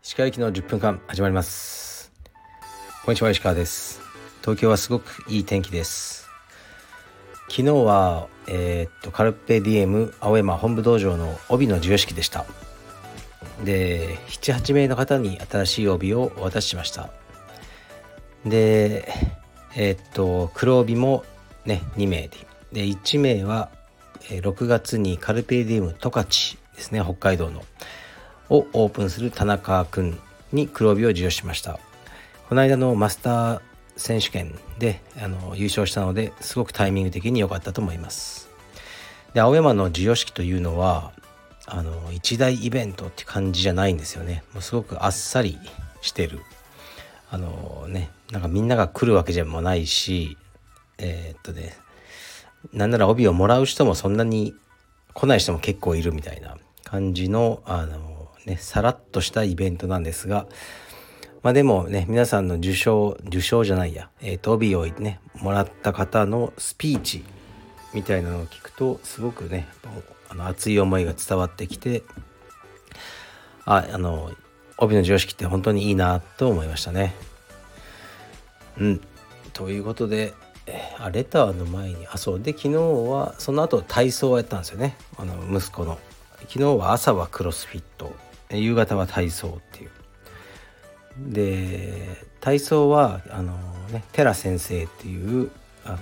石川行きの10分間始まります。こんにちは石川です。東京はすごくいい天気です。昨日はえー、っとカルペディエム青山本部道場の帯の授与式でした。で78名の方に新しい帯をお渡ししました。でえー、っと黒帯もね2名で。で1名は6月にカルペディエム十勝ですね北海道の。をオープンする田中君に黒帯を授与しました。この間のマスター選手権であの優勝したのですごくタイミング的に良かったと思います。で青山の授与式というのはあの一大イベントって感じじゃないんですよね。もうすごくあっさりしてる。あのねなんかみんなが来るわけじゃもないしえー、っとねなんなら帯をもらう人もそんなに来ない人も結構いるみたいな感じのあのねさらっとしたイベントなんですがまあでもね皆さんの受賞受賞じゃないや、えー、と帯をねもらった方のスピーチみたいなのを聞くとすごくねあの熱い思いが伝わってきてああの帯の常識って本当にいいなと思いましたね。うんということであレターの前にあそう。で昨日はその後体操をやったんですよね。あの息子の。昨日は朝はクロスフィット。夕方は体操っていう。で体操はあのね寺先生っていうあの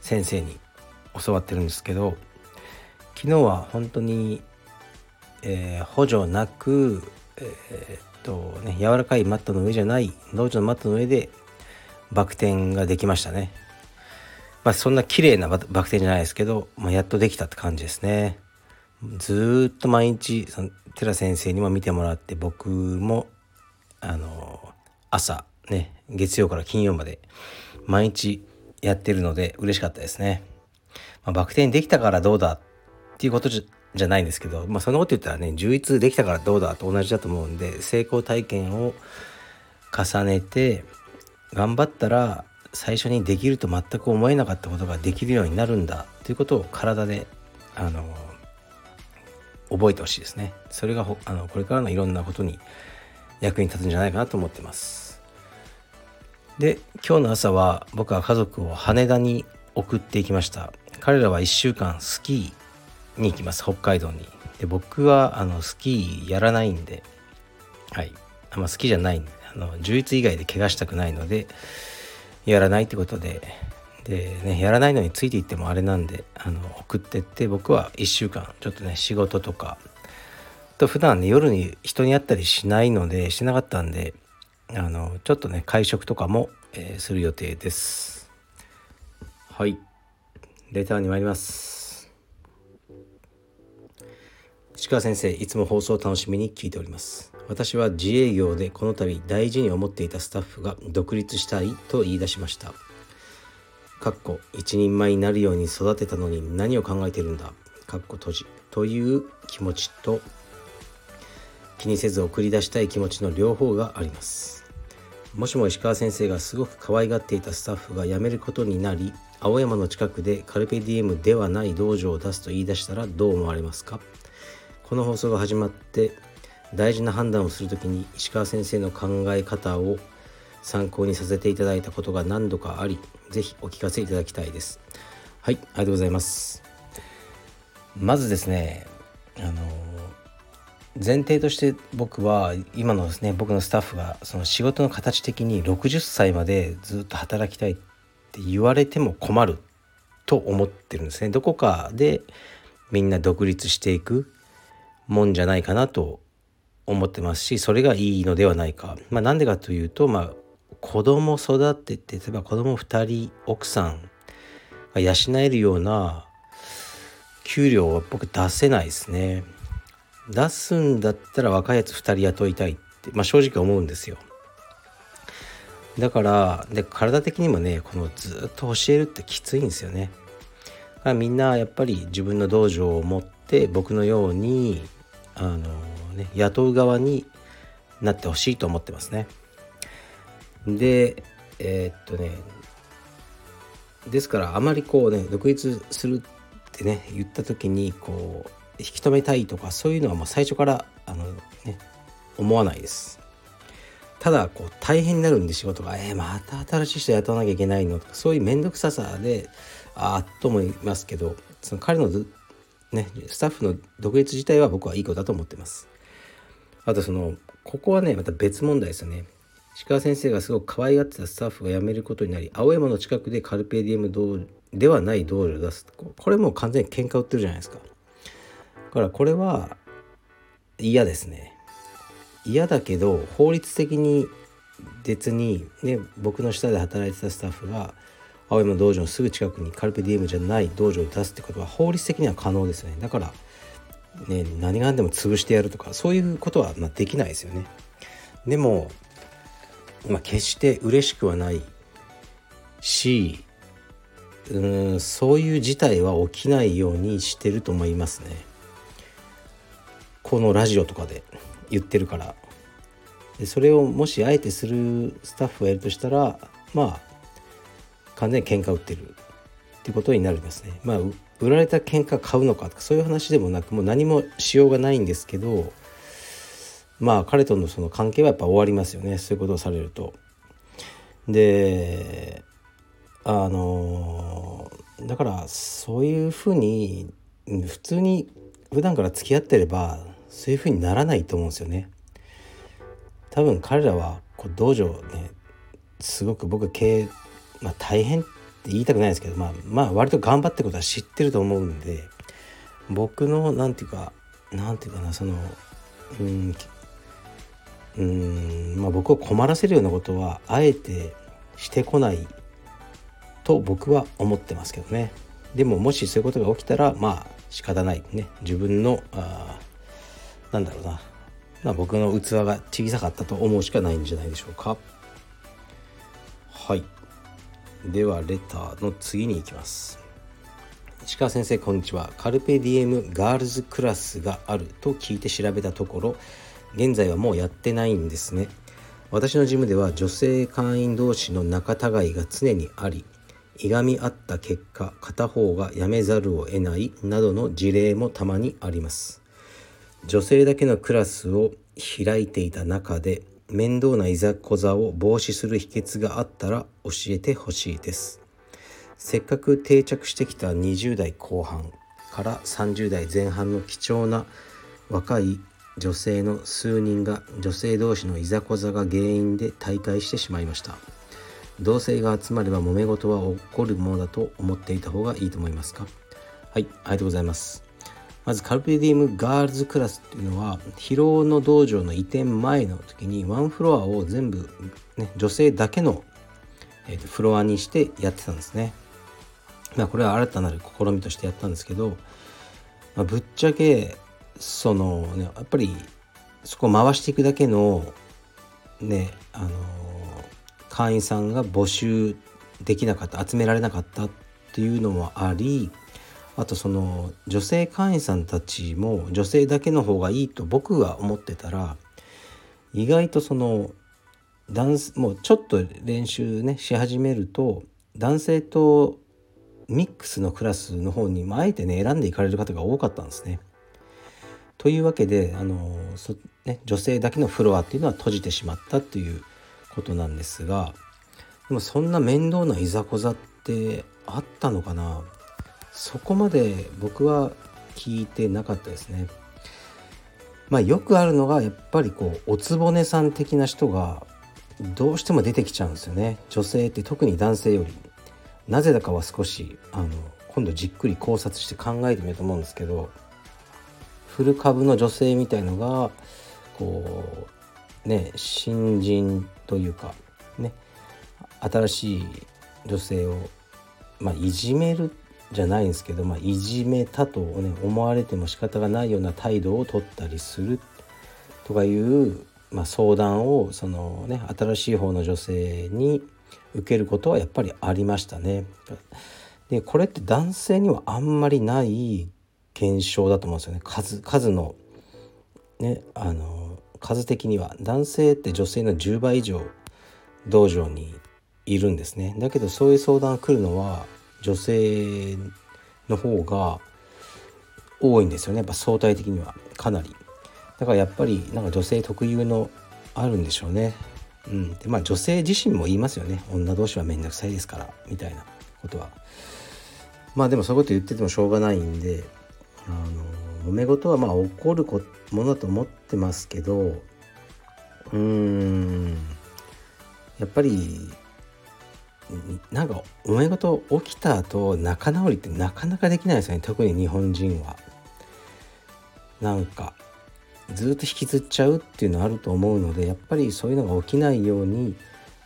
先生に教わってるんですけど昨日は本当に、えー、補助なくえー、っとね柔らかいマットの上じゃない道場のマットの上でバク転ができましたね。まあそんな綺麗なバク転じゃないですけど、まあ、やっとできたって感じですねずっと毎日その寺先生にも見てもらって僕もあの朝ね月曜から金曜まで毎日やってるので嬉しかったですね。まあ、バク転できたからどうだっていうことじゃないんですけど、まあ、そんなこと言ったらね充実できたからどうだと同じだと思うんで成功体験を重ねて頑張ったら最初にできると全く思えなかったことができるようになるんだということを体であの覚えてほしいですね。それがあのこれからのいろんなことに役に立つんじゃないかなと思ってます。で今日の朝は僕は家族を羽田に送っていきました。彼らは1週間スキーに行きます北海道に。で僕はあのスキーやらないんではい。あんま好きじゃないんであの充実以外で怪我したくないのでやらないってことで。でねやらないのについていってもあれなんであの送ってって僕は1週間ちょっとね仕事とかと普段ね夜に人に会ったりしないのでしなかったんであのちょっとね会食とかも、えー、する予定です。はい。レターに参ります。石川先生いつも放送を楽しみに聞いております。私は自営業でこの度大事に思っていたスタッフが独立したいと言い出しました。かっこ一人前になるように育てたのに何を考えてるんだ。かっこ閉じ。という気持ちと気にせず送り出したい気持ちの両方があります。もしも石川先生がすごく可愛がっていたスタッフが辞めることになり青山の近くでカルペディエムではない道場を出すと言い出したらどう思われますか？この放送が始まって大事な判断をする時に石川先生の考え方を参考にさせていただいたことが何度かあり是非お聞かせいただきたいです。はいありがとうございます。まずですねあの前提として僕は今のですね僕のスタッフがその仕事の形的に60歳までずっと働きたいって言われても困ると思ってるんですね。どこかでみんな独立していく。もんじゃないかなと思ってますしそれがいいのではないか。まあ、なんでかというと、まあ、子供育てて例えば子供2人奥さんが養えるような給料は僕出せないですね。出すんだったら若いやつ2人雇いたいって、まあ、正直思うんですよ。だからで体的にもねこのずっと教えるってきついんですよね。だからみんなやっぱり自分の道場を持って僕のようにあの、ね、雇う側になってほしいと思ってますね。でえー、っとねですからあまりこうね独立するってね言った時にこう引き止めたいとかそういうのはもう最初からあの、ね、思わないです。ただこう大変になるんで仕事がえー、また新しい人雇わなきゃいけないのとかそういう面倒くささでああと思いますけどその彼のねスタッフの独立自体は僕はいいことだと思ってます。あとそのここはねまた別問題ですよね。石川先生がすごく可愛がってたスタッフが辞めることになり青山の近くでカルペディエム道ではない道場を出すこれもう完全に喧嘩売ってるじゃないですかだからこれは嫌ですね嫌だけど法律的に別にね僕の下で働いてたスタッフが青山道場のすぐ近くにカルペディエムじゃない道場を出すってことは法律的には可能ですよね。だからね何が何でも潰してやるとかそういうことはまできないですよね。でもまあ決して嬉しくはないしうんそういう事態は起きないようにしてると思いますね。このラジオとかで言ってるから。でそれをもしあえてするスタッフがいるとしたらまあ完全に喧嘩売ってるっていうことになりますねまあ売られた喧嘩買うのかとかそういう話でもなくもう何もしようがないんですけどまあ彼とのその関係はやっぱ終わりますよねそういうことをされると。であのだからそういうふうに普通に普段から付き合ってればそういうふうにならないと思うんですよね。多分彼らはこう道場ねすごく僕経営、まあ、大変って言いたくないですけど、まあ、まあ割と頑張ってことは知ってると思うんで僕の何て言うか何て言うかなそのうんうんまあ僕を困らせるようなことはあえてしてこないと僕は思ってますけどね。でももしそういうことが起きたらまあ仕方ない。ね。自分のあなんだろうな、まあ、僕の器が小さかったと思うしかないんじゃないでしょうか。はい。ではレターの次に行きます。石川先生こんにちは。カルペディエムガールズクラスがあると聞いて調べたところ現在はもうやってないんですね。私のジムでは女性会員同士の仲違いが常にありいがみ合った結果片方が辞めざるを得ないなどの事例もたまにあります。女性だけのクラスを開いていた中で面倒ないざこざを防止する秘訣があったら教えてほしいです。せっかく定着してきた20代後半から30代前半の貴重な若い女性の数人が女性同士のいざこざが原因で退会してしまいました。同性が集まれば揉め事は起こるものだと思っていた方がいいと思いますか？はいありがとうございます。まずカルペディウムガールズクラスっていうのは疲労の道場の移転前の時にワンフロアを全部、ね、女性だけの、えーと、フロアにしてやってたんですね。まあこれは新たなる試みとしてやったんですけど、まあ、ぶっちゃけそのねやっぱりそこを回していくだけのねあの会員さんが募集できなかった集められなかったっていうのもありあとその女性会員さんたちも女性だけの方がいいと僕が思ってたら意外とその男もうちょっと練習ねし始めると男性とミックスのクラスの方にあえてね選んでいかれる方が多かったんですね。というわけであのそ、ね、女性だけのフロアっていうのは閉じてしまったっていうことなんですがでもそんな面倒ないざこざってあったのかな？そこまで僕は聞いてなかったですね。まあよくあるのがやっぱりこうおつぼねさん的な人がどうしても出てきちゃうんですよね女性って特に男性よりなぜだかは少しあの今度じっくり考察して考えてみようと思うんですけどフル株の女性みたいのがこうね新人というかね新しい女性を、まあ、いじめるじゃないんですけど、まあ、いじめたと、ね、思われても仕方がないような態度を取ったりするとかいう、まあ、相談をその、ね、新しい方の女性に受けることはやっぱりありましたね。でこれって男性にはあんまりない現象だと思うんですよね。数数のねあの数的には。男性って女性の10倍以上道場にいるんですね。だけどそういう相談が来るのは女性の方が多いんですよね。やっぱ相対的には。かなり。だからやっぱりなんか女性特有のあるんでしょうね。うん。でまあ女性自身も言いますよね。女同士は面倒くさいですから。みたいなことは。まあでもそういうこと言っててもしょうがないんで。あの揉め事はまあ起こるものだと思ってますけど。うーん。やっぱりなんか揉め事起きた後仲直りってなかなかできないですよね特に日本人は。なんかずっと引きずっちゃうっていうのあると思うのでやっぱりそういうのが起きないように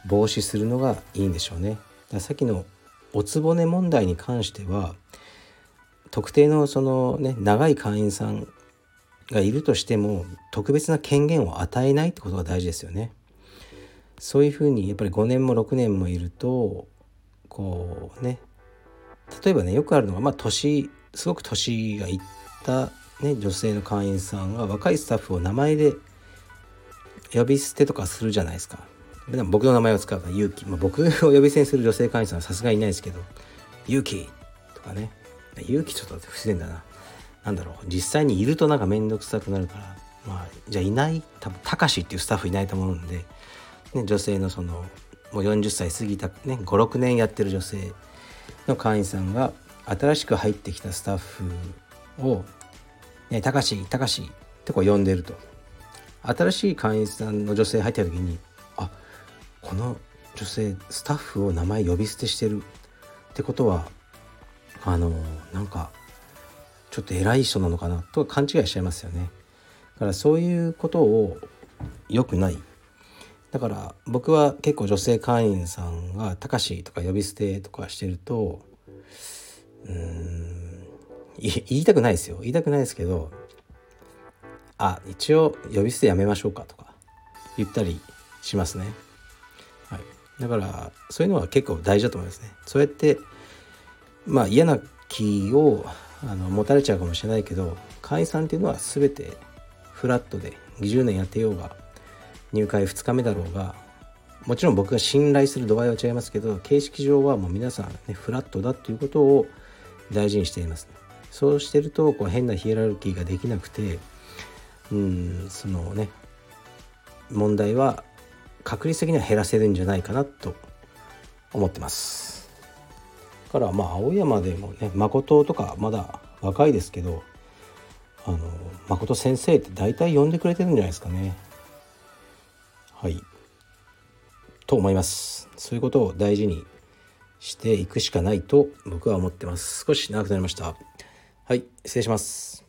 防止するのがいいんでしょうね。ださっきのおつぼね問題に関しては特定のそのね長い会員さんがいるとしても特別な権限を与えないってことが大事ですよね。そういうふうにやっぱり5年も6年もいるとこうね例えばねよくあるのがまあ年すごく年がいった、ね、女性の会員さんが若いスタッフを名前で呼び捨てとかするじゃないですか。でも僕の名前を使うから勇気、まあ、僕を呼び捨てにする女性会員さんはさすがにいないですけど勇気とかね。勇気ちょっと不自然だな。何だろう。実際にいるとなんか面倒くさくなるから。まあじゃあいない？多分たかしっていうスタッフいないと思うんで、ね、女性のそのもう40歳過ぎた、ね、56年やってる女性の会員さんが新しく入ってきたスタッフを「ねたかしたかし」ってこう呼んでると。新しい会員さんの女性入った時にあこの女性スタッフを名前呼び捨てしてる。ってことはあのなんかちょっと偉い人なのかなと勘違いしちゃいますよね。だからそういうことを良くない。だから僕は結構女性会員さんが「たかし」とか呼び捨てとかしてるとうん言いたくないですよ言いたくないですけどあ一応呼び捨てやめましょうかとか言ったりしますね。はい、だからそういうのは結構大事だと思いますね。そうやってまあ嫌な気をあの持たれちゃうかもしれないけど会員さんっていうのは全てフラットで20年やってようが入会2日目だろうがもちろん僕が信頼する度合いは違いますけど形式上はもう皆さんねフラットだっていうことを大事にしています、そうしてるとこう変なヒエラルキーができなくてうんそのね問題は確率的には減らせるんじゃないかなと思ってます。からまあ青山でもね誠とかまだ若いですけどあの誠先生って大体呼んでくれてるんじゃないですかね。はい。と思います。そういうことを大事にしていくしかないと僕は思ってます。少し長くなりました。はい失礼します。